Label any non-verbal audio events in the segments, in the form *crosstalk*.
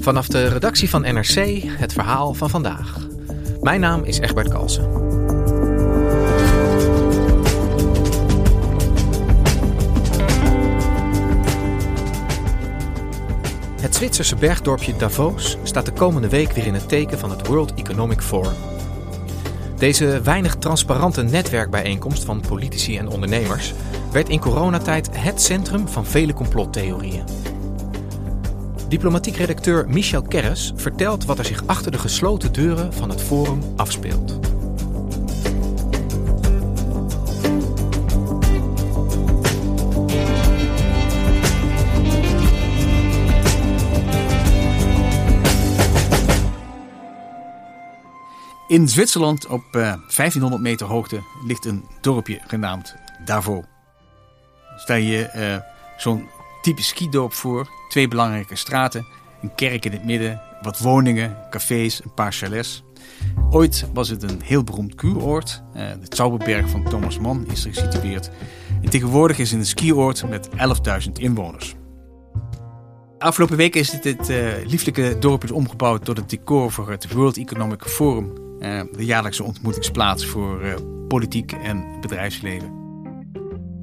Vanaf de redactie van NRC het verhaal van vandaag. Mijn naam is Egbert Kalsen. Het Zwitserse bergdorpje Davos staat de komende week weer in het teken van het World Economic Forum. Deze weinig transparante netwerkbijeenkomst van politici en ondernemers werd in coronatijd het centrum van vele complottheorieën. Diplomatiek redacteur Michel Kerres vertelt wat er zich achter de gesloten deuren van het forum afspeelt. In Zwitserland op uh, 1500 meter hoogte ligt een dorpje genaamd Davos. Stel je uh, zo'n typisch skidorp voor. Twee belangrijke straten, een kerk in het midden, wat woningen, cafés, een paar chalets. Ooit was het een heel beroemd kuuroord. Uh, de Zauberberg van Thomas Mann is er gesitueerd. En tegenwoordig is het een skioord met 11.000 inwoners. Afgelopen week is dit uh, lieflijke dorpje omgebouwd tot het decor voor het World Economic Forum. Uh, de jaarlijkse ontmoetingsplaats voor politiek en bedrijfsleven.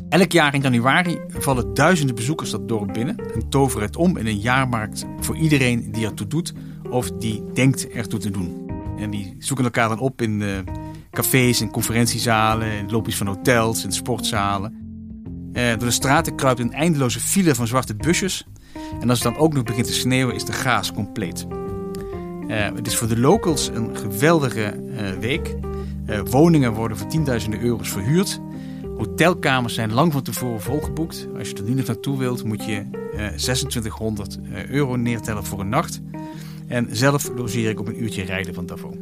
Elk jaar in januari vallen duizenden bezoekers dat dorp binnen en toveren het om in een jaarmarkt voor iedereen die ertoe doet of die denkt ertoe te doen. En die zoeken elkaar dan op in cafés en conferentiezalen, in lobby's van hotels en sportzalen. door de straten kruipt een eindeloze file van zwarte busjes en als het dan ook nog begint te sneeuwen, is de gaas compleet. Uh, het is voor de locals een geweldige week. Woningen worden voor tienduizenden euro's verhuurd. Hotelkamers zijn lang van tevoren volgeboekt. Als je er nu nog naartoe wilt, moet je 2600 euro neertellen voor een nacht. En zelf logeer ik op een uurtje rijden van Davos.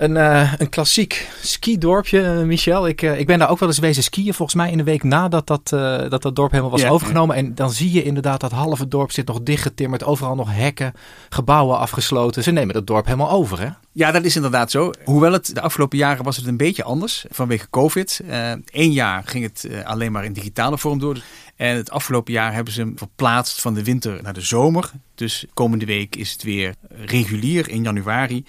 Een, uh, een klassiek skidorpje, uh, Michel. Ik, uh, ik ben daar ook wel eens wezen skiën, volgens mij in de week nadat dat, dat, dat dorp helemaal was overgenomen. En dan zie je inderdaad dat halve dorp zit nog dichtgetimmerd. Overal nog hekken, gebouwen afgesloten. Ze nemen dat dorp helemaal over, hè? Ja, dat is inderdaad zo. Hoewel het de afgelopen jaren was het een beetje anders vanwege COVID. Eén jaar ging het alleen maar in digitale vorm door. En het afgelopen jaar hebben ze hem verplaatst van de winter naar de zomer. Dus komende week is het weer regulier in januari.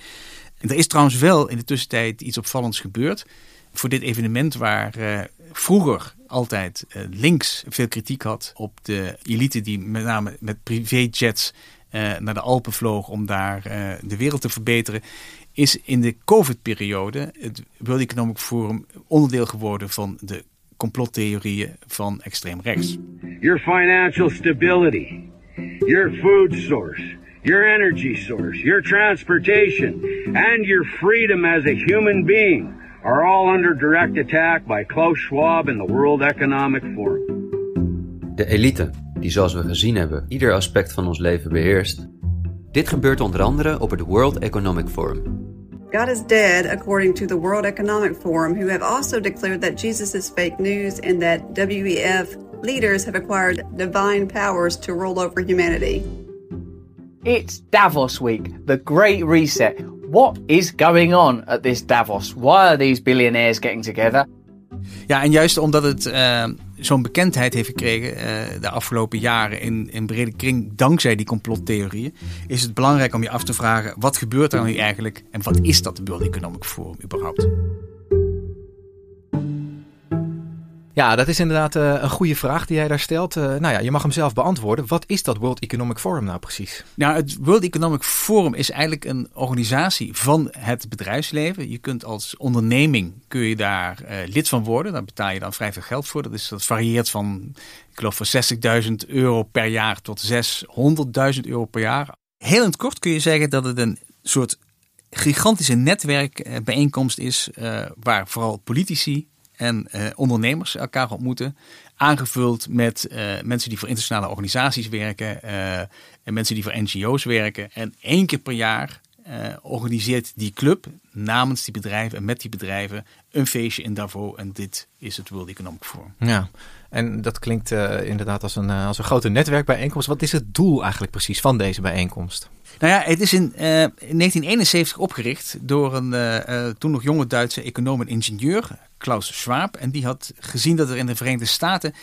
En er is trouwens wel in de tussentijd iets opvallends gebeurd. Voor dit evenement waar uh, vroeger altijd uh, links veel kritiek had op de elite die met name met privéjets uh, naar de Alpen vloog om daar de wereld te verbeteren, is in de COVID-periode het World Economic Forum onderdeel geworden van de complottheorieën van extreem rechts. Your financial stability, your food source, your energy source, your transportation, and your freedom as a human being are all under direct attack by Klaus Schwab and the World Economic Forum. De elite, die zoals we gezien hebben ieder aspect van ons leven beheerst. Dit gebeurt onder andere op het World Economic Forum. God is dead, according to the World Economic Forum, who have also declared that Jesus is fake news and that WEF leaders have acquired divine powers to rule over humanity. It's Davos week, the Great Reset. What is going on at this Davos? Why are these billionaires getting together? Ja, en juist omdat het uh, zo'n bekendheid heeft gekregen uh, de afgelopen jaren in, in brede kring, dankzij die complottheorieën, is het belangrijk om je af te vragen: wat gebeurt er nu eigenlijk en wat is dat World Economic Forum überhaupt? Ja, dat is inderdaad uh, een goede vraag die jij daar stelt. Uh, nou ja, je mag hem zelf beantwoorden. Wat is dat World Economic Forum nou precies? Nou, het World Economic Forum is eigenlijk een organisatie van het bedrijfsleven. Je kunt als onderneming kun je daar uh, lid van worden. Daar betaal je dan vrij veel geld voor. Dat, is, dat varieert van, ik geloof, van 60.000 euro per jaar tot 600.000 euro per jaar. Heel in het kort kun je zeggen dat het een soort gigantische netwerkbijeenkomst is, waar vooral politici, en uh, ondernemers elkaar ontmoeten. Aangevuld met uh, mensen die voor internationale organisaties werken uh, en mensen die voor NGO's werken. En één keer per jaar organiseert die club namens die bedrijven en met die bedrijven een feestje in Davos. En dit is het World Economic Forum. Ja, en dat klinkt inderdaad als een, als een grote netwerkbijeenkomst. Wat is het doel eigenlijk precies van deze bijeenkomst? Nou ja, het is in, uh, in 1971 opgericht door een toen nog jonge Duitse econoom en ingenieur, Klaus Schwab. En die had gezien dat er in de Verenigde Staten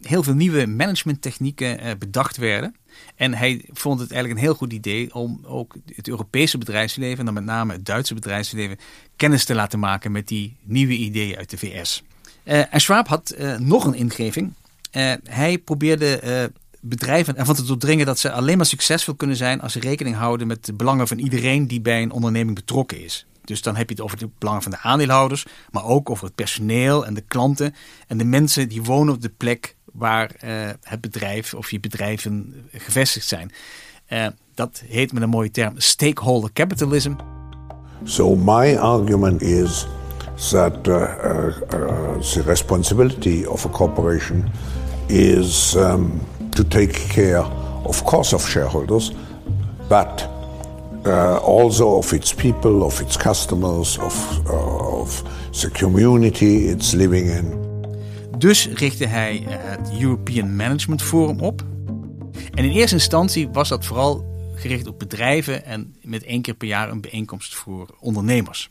heel veel nieuwe managementtechnieken bedacht werden. En hij vond het eigenlijk een heel goed idee om ook het Europese bedrijfsleven, en dan met name het Duitse bedrijfsleven, kennis te laten maken met die nieuwe ideeën uit de VS. en Schwab had nog een ingeving. hij probeerde bedrijven ervan te doordringen dat ze alleen maar succesvol kunnen zijn als ze rekening houden met de belangen van iedereen die bij een onderneming betrokken is. Dus dan heb je het over de belangen van de aandeelhouders, maar ook over het personeel en de klanten en de mensen die wonen op de plek waar het bedrijf of je bedrijven gevestigd zijn. Dat heet met een mooie term stakeholder capitalism. So my argument is that uh, uh, the responsibility of a corporation is um, to take care, of course, of shareholders, but uh, also of its people, of its customers, of, uh, of the community it's living in. Dus richtte hij uh, het European Management Forum op. En in eerste instantie was dat vooral gericht op bedrijven en met één keer per jaar een bijeenkomst voor ondernemers.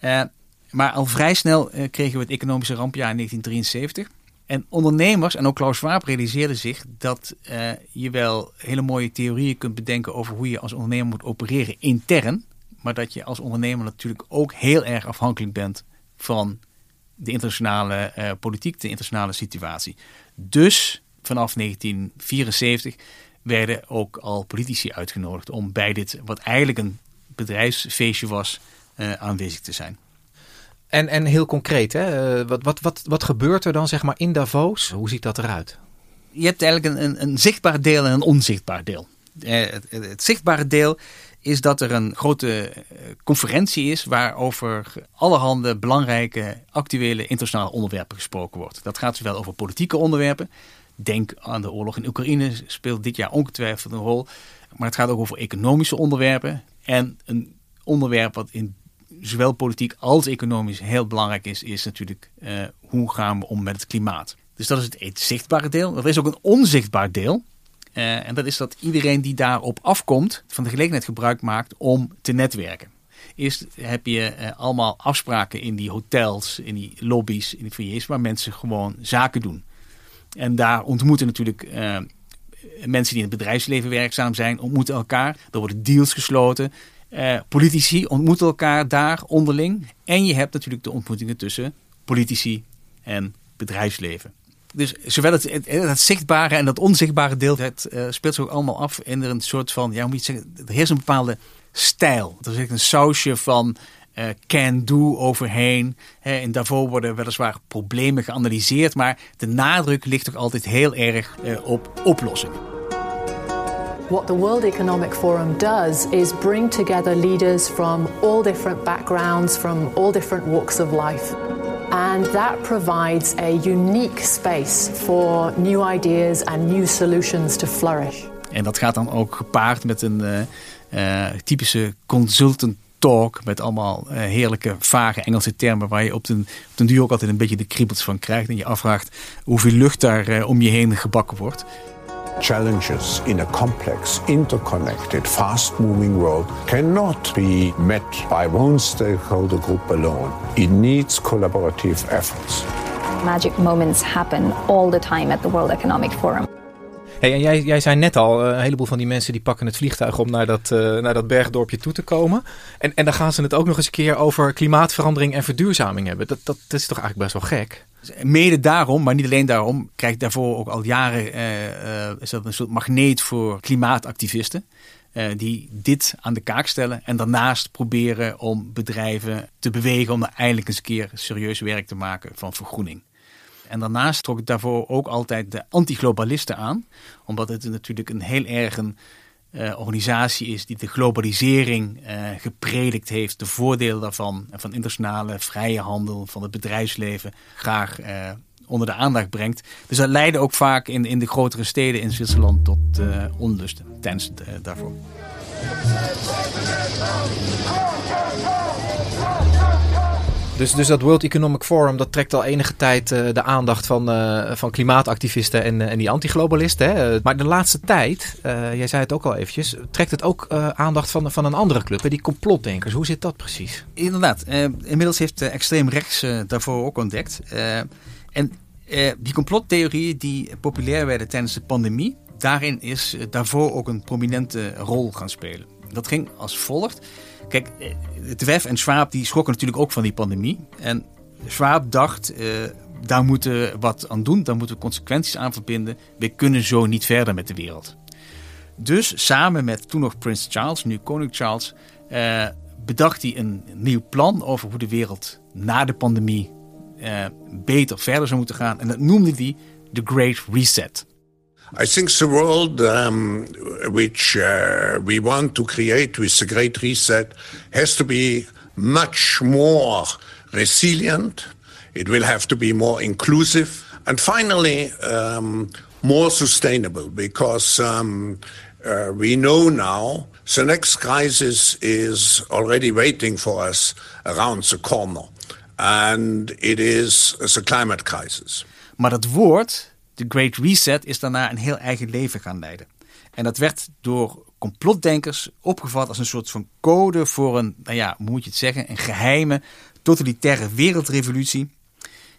Uh, maar al vrij snel uh, kregen we het economische rampjaar in 1973. En ondernemers, en ook Klaus Schwab realiseerde zich dat uh, je wel hele mooie theorieën kunt bedenken over hoe je als ondernemer moet opereren intern. Maar dat je als ondernemer natuurlijk ook heel erg afhankelijk bent van de internationale uh, politiek, de internationale situatie. Dus vanaf 1974 werden ook al politici uitgenodigd om bij dit, wat eigenlijk een bedrijfsfeestje was, aanwezig te zijn. En, en heel concreet, hè? Wat, wat, wat, wat gebeurt er dan zeg maar in Davos? Hoe ziet dat eruit? Je hebt eigenlijk een, een, zichtbaar deel en een onzichtbaar deel. Het, het, zichtbare deel is dat er een grote conferentie is waarover allerhande belangrijke actuele internationale onderwerpen gesproken wordt. Dat gaat zowel over politieke onderwerpen. Denk aan de oorlog in Oekraïne, speelt dit jaar ongetwijfeld een rol. Maar het gaat ook over economische onderwerpen. En een onderwerp wat in zowel politiek als economisch heel belangrijk is, is natuurlijk uh, hoe gaan we om met het klimaat. Dus dat is het zichtbare deel. Er is ook een onzichtbaar deel. Uh, en dat is dat iedereen die daarop afkomt, van de gelegenheid gebruik maakt om te netwerken. Eerst heb je uh, allemaal afspraken in die hotels, in die lobby's, in die foyers, waar mensen gewoon zaken doen. En daar ontmoeten natuurlijk mensen die in het bedrijfsleven werkzaam zijn, ontmoeten elkaar. Er worden deals gesloten. Uh, politici ontmoeten elkaar daar onderling. En je hebt natuurlijk de ontmoetingen tussen politici en bedrijfsleven. Dus zowel het, het, zichtbare en dat onzichtbare deel, het uh, speelt zich ook allemaal af in een soort van, ja, hoe moet je zeggen, er heerst een bepaalde stijl. Er zit een sausje van uh, can-do overheen. He, in Davos worden weliswaar problemen geanalyseerd, maar de nadruk ligt toch altijd heel erg op oplossingen. What the World Economic Forum does is bring together leaders from all different backgrounds, from all different walks of life. And that provides a unique space for new ideas and new solutions to flourish. En dat gaat dan ook gepaard met een uh, uh, typische consultant talk met allemaal uh, heerlijke vage Engelse termen waar je op den, op den duur ook altijd een beetje de kriebels van krijgt en je afvraagt hoeveel lucht daar om je heen gebakken wordt. Challenges in a complex, interconnected, fast moving world cannot be met by one stakeholder group alone. It needs collaborative efforts. Magic moments happen all the time at the World Economic Forum. Hey, en jij, jij zei net al, een heleboel van die mensen die pakken het vliegtuig om naar dat, naar dat bergdorpje toe te komen. En, en dan gaan ze het ook nog eens een keer over klimaatverandering en verduurzaming hebben. Dat, dat, dat is toch eigenlijk best wel gek? Mede daarom, maar niet alleen daarom, krijgt daarvoor ook al jaren uh, is dat een soort magneet voor klimaatactivisten. Die dit aan de kaak stellen en daarnaast proberen om bedrijven te bewegen om er eindelijk eens een keer serieus werk te maken van vergroening. En daarnaast trok ik daarvoor ook altijd de antiglobalisten aan, omdat het natuurlijk een heel erg een uh, organisatie is die de globalisering uh, gepredikt heeft, de voordelen daarvan, van internationale vrije handel, van het bedrijfsleven, graag uh, onder de aandacht brengt. Dus dat leidde ook vaak in, in de grotere steden in Zwitserland tot onlusten tijdens daarvoor. Dus, dus dat World Economic Forum dat trekt al enige tijd uh, de aandacht van, uh, van klimaatactivisten en, uh, en die antiglobalisten. Maar de laatste tijd, jij zei het ook al eventjes, trekt het ook aandacht van, van een andere club, hè? die complotdenkers. Hoe zit dat precies? Inderdaad. inmiddels heeft extreem rechts daarvoor ook ontdekt. en die complottheorieën die populair werden tijdens de pandemie, daarin is daarvoor ook een prominente rol gaan spelen. Dat ging als volgt. Kijk, Twef en Schwab die schrokken natuurlijk ook van die pandemie. En Schwab dacht, uh, daar moeten we wat aan doen, daar moeten we consequenties aan verbinden. We kunnen zo niet verder met de wereld. Dus samen met toen nog Prins Charles, nu koning Charles, uh, bedacht hij een nieuw plan over hoe de wereld na de pandemie beter verder zou moeten gaan. En dat noemde hij de Great Reset. I think the world um, which uh, we want to create with the Great Reset has to be much more resilient. It will have to be more inclusive. And finally, um, more sustainable because um, uh, we know now the next crisis is already waiting for us around the corner. And it is the climate crisis. Maar dat woord de Great Reset is daarna een heel eigen leven gaan leiden. En dat werd door complotdenkers opgevat als een soort van code voor een, nou ja, hoe moet je het zeggen, een geheime totalitaire wereldrevolutie.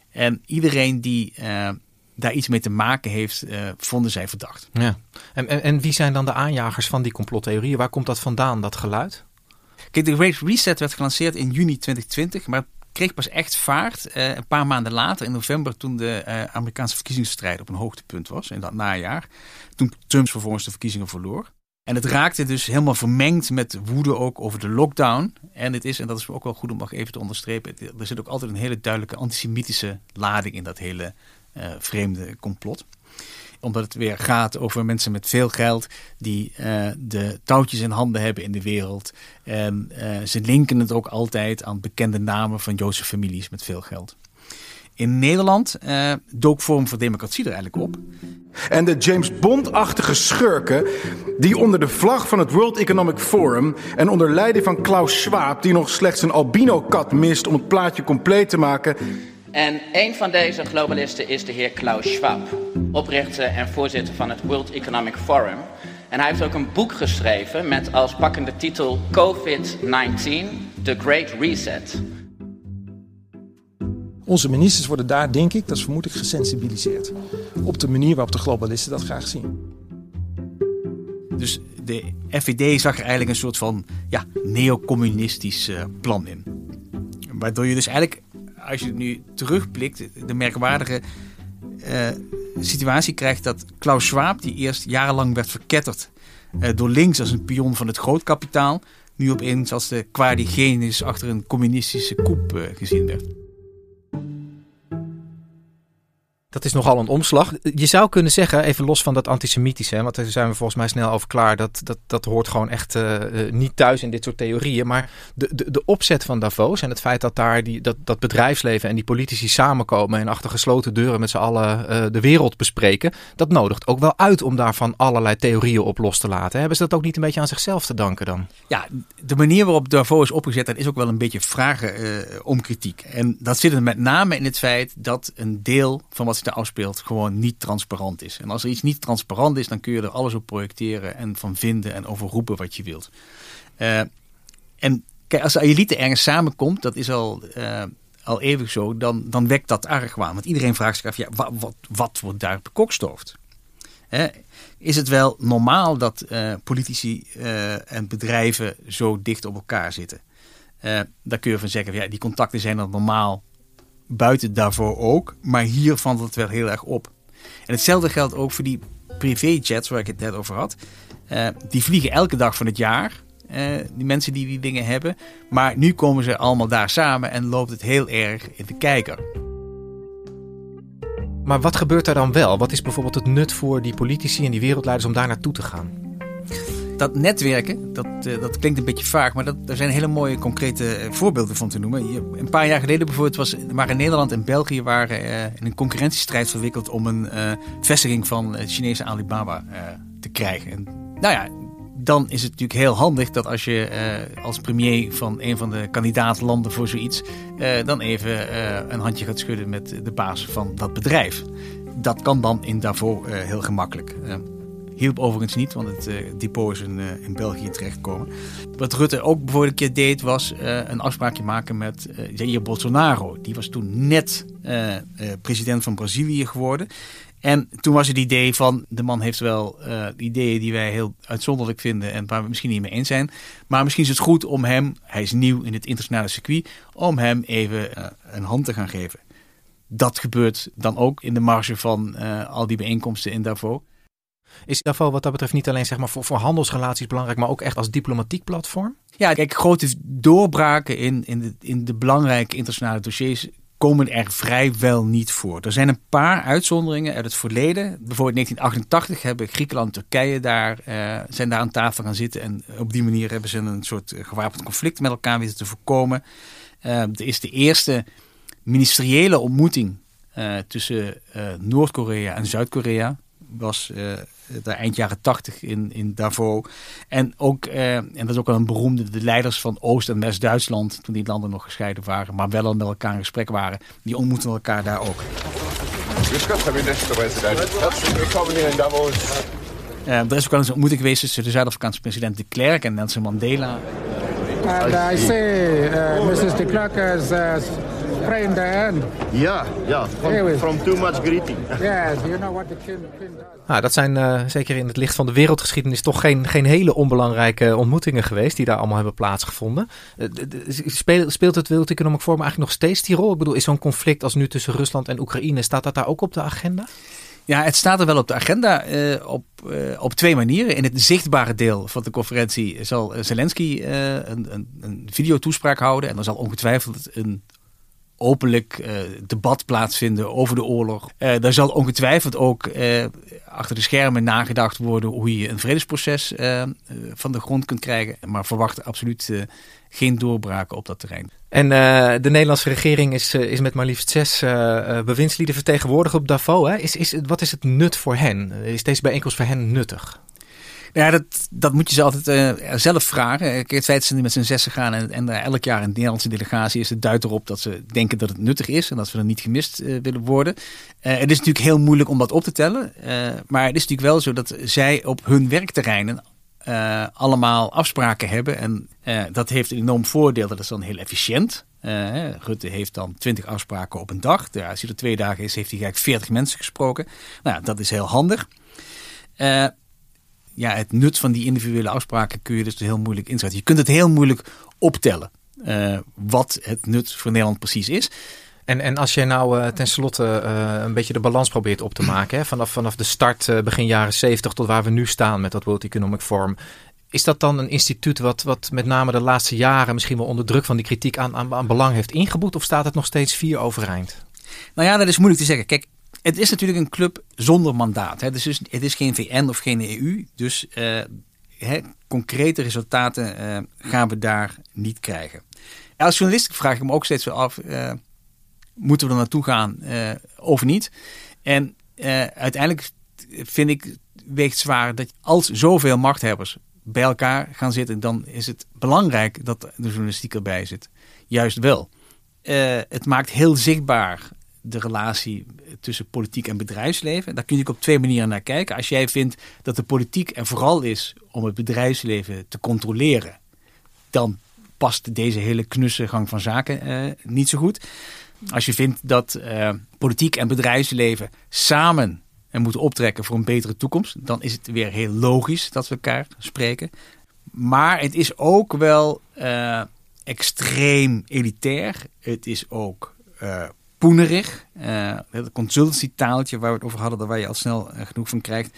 En iedereen die uh, daar iets mee te maken heeft, uh, vonden zij verdacht. Ja. En, en, en wie zijn dan de aanjagers van die complottheorieën? Waar komt dat vandaan, dat geluid? Kijk, de Great Reset werd gelanceerd in juni 2020, maar kreeg pas echt vaart uh, een paar maanden later, in november, toen de uh, Amerikaanse verkiezingsstrijd op een hoogtepunt was, in dat najaar. Toen Trump vervolgens de verkiezingen verloor. En het raakte dus helemaal vermengd met woede ook over de lockdown. En het is, en dat is ook wel goed om nog even te onderstrepen, er zit ook altijd een hele duidelijke antisemitische lading in dat hele uh, vreemde complot omdat het weer gaat over mensen met veel geld die uh, de touwtjes in handen hebben in de wereld. En uh, ze linken het ook altijd aan bekende namen van Joodse families met veel geld. In Nederland uh, dook Forum voor Democratie er eigenlijk op. En de James Bond-achtige schurken die onder de vlag van het World Economic Forum en onder leiding van Klaus Schwab, die nog slechts een albino-kat mist om het plaatje compleet te maken, en een van deze globalisten is de heer Klaus Schwab, oprichter en voorzitter van het World Economic Forum. En hij heeft ook een boek geschreven met als pakkende titel COVID-19, The Great Reset. Onze ministers worden daar, denk ik, dat is vermoedelijk gesensibiliseerd. Op de manier waarop de globalisten dat graag zien. Dus de FVD zag er eigenlijk een soort van ja, neocommunistisch uh, plan in. Waardoor je dus eigenlijk als je nu terugblikt, de merkwaardige uh, situatie krijgt dat Klaus Schwab, die eerst jarenlang werd verketterd uh, door links als een pion van het grootkapitaal, nu opeens als de quadigenius achter een communistische koep uh, gezien werd. Dat is nogal een omslag. Je zou kunnen zeggen, even los van dat antisemitische, want daar zijn we volgens mij snel over klaar. Dat, dat, dat hoort gewoon echt uh, niet thuis in dit soort theorieën. Maar de, de, de opzet van Davos en het feit dat daar die, dat, dat bedrijfsleven en die politici samenkomen en achter gesloten deuren met z'n allen uh, de wereld bespreken, dat nodigt ook wel uit om daarvan allerlei theorieën op los te laten. Hebben ze dat ook niet een beetje aan zichzelf te danken dan? Ja, de manier waarop Davos is opgezet, dat is ook wel een beetje vragen uh, om kritiek. En dat zit er met name in het feit dat een deel van wat zich daar afspeelt gewoon niet transparant is. En als er iets niet transparant is, dan kun je er alles op projecteren en van vinden en overroepen wat je wilt. Uh, en kijk, als de elite ergens samenkomt, dat is al, uh, al eeuwig zo, dan, dan wekt dat argwaan. Want iedereen vraagt zich af, ja, wat, wat, wat wordt daar bekokstoofd? is het wel normaal dat uh, politici en bedrijven zo dicht op elkaar zitten. Daar kun je van zeggen, ja, die contacten zijn dan normaal buiten daarvoor ook. Maar hier valt het wel heel erg op. En hetzelfde geldt ook voor die privéjets waar ik het net over had. die vliegen elke dag van het jaar. die mensen die die dingen hebben. Maar nu komen ze allemaal daar samen en loopt het heel erg in de kijker. Maar wat gebeurt daar dan wel? Wat is bijvoorbeeld het nut voor die politici en die wereldleiders om daar naartoe te gaan? Dat netwerken, dat, uh, dat klinkt een beetje vaag, maar dat, daar zijn hele mooie concrete eh, voorbeelden van te noemen. Een paar jaar geleden bijvoorbeeld was, waren Nederland en België waren, uh, in een concurrentiestrijd verwikkeld om een vestiging van Chinese Alibaba te krijgen. En, nou ja, dan is het natuurlijk heel handig dat als je als premier van een van de kandidaatlanden voor zoiets, dan even een handje gaat schudden met de baas van dat bedrijf. Dat kan dan in Davos heel gemakkelijk. Hielp overigens niet, want het depot is in, in België terechtgekomen. Wat Rutte ook bijvoorbeeld een keer deed, was een afspraakje maken met Jair Bolsonaro. Die was toen net president van Brazilië geworden. En toen was het idee van, de man heeft wel ideeën die wij heel uitzonderlijk vinden en waar we misschien niet mee eens zijn. Maar misschien is het goed om hem, hij is nieuw in het internationale circuit, om hem even een hand te gaan geven. Dat gebeurt dan ook in de marge van al die bijeenkomsten in Davos. Is Davos wat dat betreft niet alleen zeg maar, voor, handelsrelaties belangrijk, maar ook echt als diplomatiek platform? Ja, kijk, grote doorbraken in, in, de, in de belangrijke internationale dossiers komen er vrijwel niet voor. Er zijn een paar uitzonderingen uit het verleden. Bijvoorbeeld 1988 hebben Griekenland en Turkije daar, uh, zijn daar aan tafel gaan zitten. En op die manier hebben ze een soort gewapend conflict met elkaar weten te voorkomen. Uh, er is de eerste ministeriële ontmoeting tussen Noord-Korea en Zuid-Korea. Was daar eind jaren tachtig in, in Davos. En ook, eh, en dat is ook wel een beroemde, de leiders van Oost- en West-Duitsland, toen die landen nog gescheiden waren, maar wel al met elkaar in gesprek waren, die ontmoeten elkaar daar ook. Uh, er is ook wel eens een ontmoeting geweest tussen de Zuid-Afrikaanse president de Klerk en Nelson Mandela. And I see uh, Mrs. de Klerk as spraying the hand. Ja, ja, from, from too much greeting. *laughs* Yes, you know what the does. Ah, dat zijn uh, zeker in het licht van de wereldgeschiedenis toch geen, geen hele onbelangrijke ontmoetingen geweest die daar allemaal hebben plaatsgevonden. Uh, speelt, speelt het World Economic Forum eigenlijk nog steeds die rol? Ik bedoel, is zo'n conflict als nu tussen Rusland en Oekraïne, staat dat daar ook op de agenda? Ja, het staat er wel op de agenda uh, op, uh, op twee manieren. In het zichtbare deel van de conferentie zal Zelensky uh, een, een, een videotoespraak houden. En er zal ongetwijfeld een openlijk uh, debat plaatsvinden over de oorlog. Uh, daar zal ongetwijfeld ook uh, achter de schermen nagedacht worden hoe je een vredesproces van de grond kunt krijgen. Maar verwacht absoluut geen doorbraken op dat terrein. En de Nederlandse regering is, is met maar liefst zes bewindslieden vertegenwoordigd op Davos. Hè? Is, is, wat is het nut voor hen? Is deze bijeenkomst voor hen nuttig? Ja, dat, dat moet je ze altijd uh, zelf vragen. Dat ze met z'n zessen gaan en, en uh, elk jaar een Nederlandse delegatie is, het duidt erop dat ze denken dat het nuttig is en dat we er niet gemist uh, willen worden. het is natuurlijk heel moeilijk om dat op te tellen. maar het is natuurlijk wel zo dat zij op hun werkterreinen allemaal afspraken hebben. En dat heeft een enorm voordeel. Dat is dan heel efficiënt. Rutte heeft dan twintig afspraken op een dag. Als hij er twee dagen is, heeft hij eigenlijk veertig mensen gesproken. Nou, dat is heel handig ja, het nut van die individuele afspraken kun je dus heel moeilijk inzetten. Je kunt het heel moeilijk optellen uh, wat het nut voor Nederland precies is. En, en als je nou uh, tenslotte uh, een beetje de balans probeert op te maken, hè, vanaf, vanaf de start begin jaren 70 tot waar we nu staan met dat World Economic Forum. Is dat dan een instituut wat, wat met name de laatste jaren misschien wel onder druk van die kritiek aan, aan, aan belang heeft ingeboet? Of staat het nog steeds vier overeind? Nou ja, dat is moeilijk te zeggen. Kijk, het is natuurlijk een club zonder mandaat. Hè. Dus het is geen VN of geen EU. Dus uh, hè, concrete resultaten uh, gaan we daar niet krijgen. Als journalist vraag ik me ook steeds weer af: uh, moeten we er naartoe gaan of niet? En uiteindelijk vind ik weegt zwaar dat als zoveel machthebbers bij elkaar gaan zitten, dan is het belangrijk dat de journalistiek erbij zit. Juist wel. het maakt heel zichtbaar de relatie tussen politiek en bedrijfsleven. Daar kun je op twee manieren naar kijken. Als jij vindt dat de politiek er vooral is om het bedrijfsleven te controleren, dan past deze hele knusse gang van zaken uh, niet zo goed. Als je vindt dat uh, politiek en bedrijfsleven samen en moeten optrekken voor een betere toekomst, dan is het weer heel logisch dat we elkaar spreken. Maar het is ook wel uh, extreem elitair. Het is ook uh, poenerig. Uh, het consultancy-taaltje waar we het over hadden, waar je al snel genoeg van krijgt.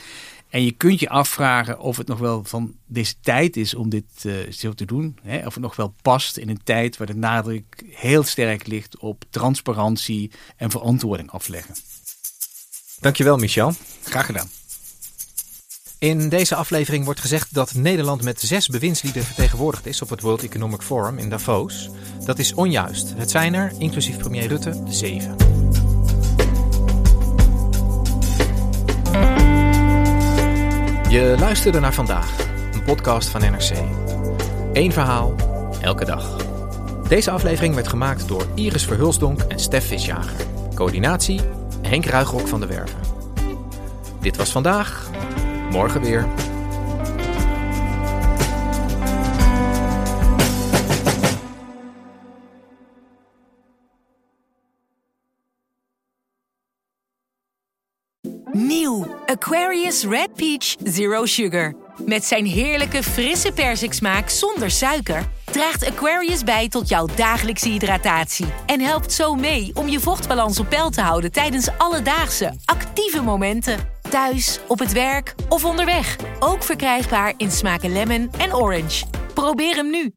En je kunt je afvragen of het nog wel van deze tijd is om dit uh, zo te doen. Hè? Of het nog wel past in een tijd waar de nadruk heel sterk ligt op transparantie en verantwoording afleggen. Dankjewel, Michel. Graag gedaan. In deze aflevering wordt gezegd dat Nederland met zes bewindslieden vertegenwoordigd is op het World Economic Forum in Davos. Dat is onjuist. Het zijn er, inclusief premier Rutte, zeven. Je luisterde naar vandaag, een podcast van NRC. Eén verhaal, elke dag. Deze aflevering werd gemaakt door Iris Verhulsdonk en Stef Visjager. Coördinatie Henk Ruigrok van de Werven. Dit was vandaag, morgen weer. Nieuw Aquarius Red Peach Zero Sugar. Met zijn heerlijke frisse persiksmaak zonder suiker draagt Aquarius bij tot jouw dagelijkse hydratatie en helpt zo mee om je vochtbalans op peil te houden tijdens alledaagse actieve momenten. Thuis, op het werk of onderweg. Ook verkrijgbaar in smaken lemon en orange. Probeer hem nu.